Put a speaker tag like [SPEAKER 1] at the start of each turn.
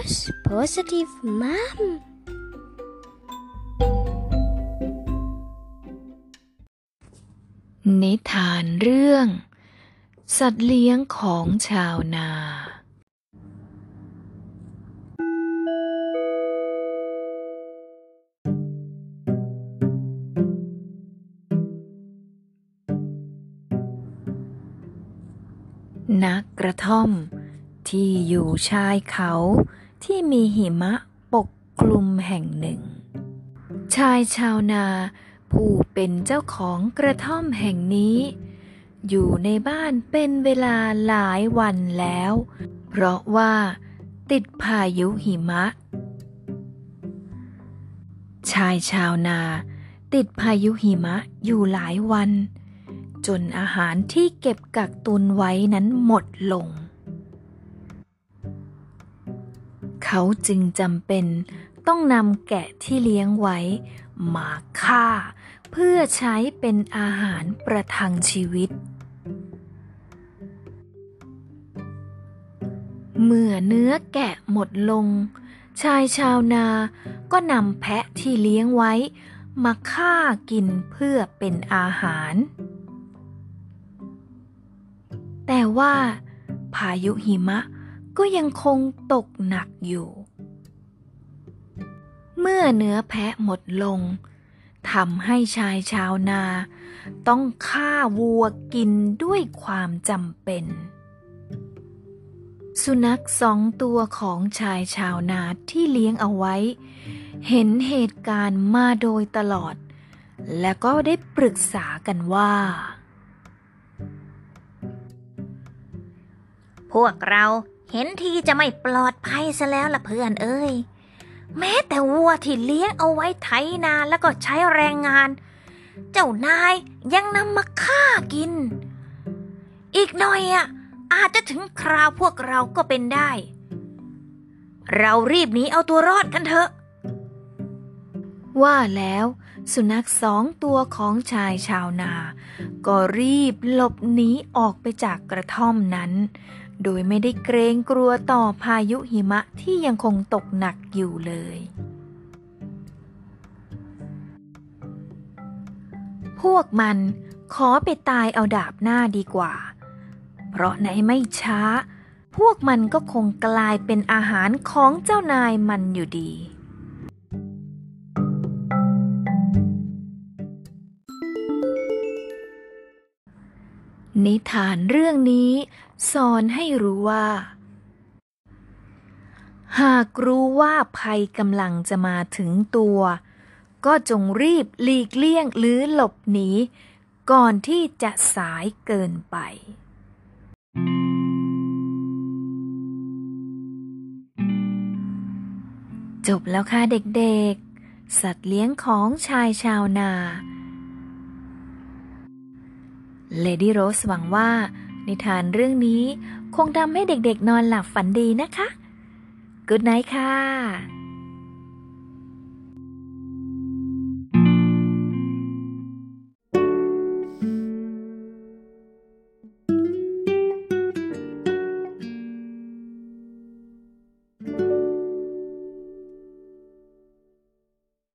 [SPEAKER 1] Rose Positive Mom
[SPEAKER 2] นิทานเรื่อง สัตว์เลี้ยงของชาวนา นักกระท่อมที่อยู่ชายเขา ที่มีหิมะปกคลุมแห่งหนึ่ง ชายชาวนาผู้เป็นเจ้าของกระท่อมแห่งนี้ อยู่ในบ้านเป็นเวลาหลายวันแล้ว เพราะว่าติดพายุหิมะ ชายชาวนาติดพายุหิมะอยู่หลายวัน จนอาหารที่เก็บกักตุนไว้นั้นหมดลง เขาจึงจำเป็นต้องนำแกะที่เลี้ยงไว้ มาฆ่า เพื่อใช้เป็นอาหารประทังชีวิต เมื่อเนื้อแกะหมดลง ชายชาวนาก็นำแพะที่เลี้ยงไว้ มาฆ่ากินเพื่อเป็นอาหาร แต่ว่า พายุหิมะ ก็ยังคงตกหนักอยู่ เมื่อเนื้อแพะหมดลงทำให้ชายชาวนา ต้องฆ่าวัวกินด้วยความจำเป็น สุนัขสองตัวของชายชาวนาที่เลี้ยงเอาไว้ เห็นเหตุการณ์มาโดยตลอด และก็ได้ปรึกษากันว่า
[SPEAKER 3] พวกเราเห็นทีจะไม่ปลอดภัยซะแล้วล่ะเพื่อนเอ้ย แม้แต่วัวที่เลี้ยงเอาไว้ไถนาแล้วก็ใช้แรงงาน เจ้านายยังนำมาฆ่ากิน อีกหน่อยอะอาจจะถึงคราวพวกเราก็เป็นได้ เรารีบหนีเอาตัวรอดกันเถอะ
[SPEAKER 2] ว่าแล้วสุนัขสองตัวของชายชาวนา ก็รีบหลบหนีออกไปจากกระท่อมนั้น โดยไม่ได้เกรงกลัวต่อพายุหิมะที่ยังคงตกหนักอยู่เลย พวกมันขอไปตายเอาดาบหน้าดีกว่า เพราะในไม่ช้า พวกมันก็คงกลายเป็นอาหารของเจ้านายมันอยู่ดี นิทานเรื่องนี้สอนให้รู้ว่า หากรู้ว่าภัยกำลังจะมาถึงตัว ก็จงรีบหลีกเลี่ยงหรือหลบหนีก่อนที่จะสายเกินไป จบแล้วค่ะเด็กๆ สัตว์เลี้ยงของชายชาวนา เลดี้โรสหวังว่า นิทานเรื่องนี้คงทำให้เด็กๆนอนหลับฝันดีนะคะ Good night ค่ะ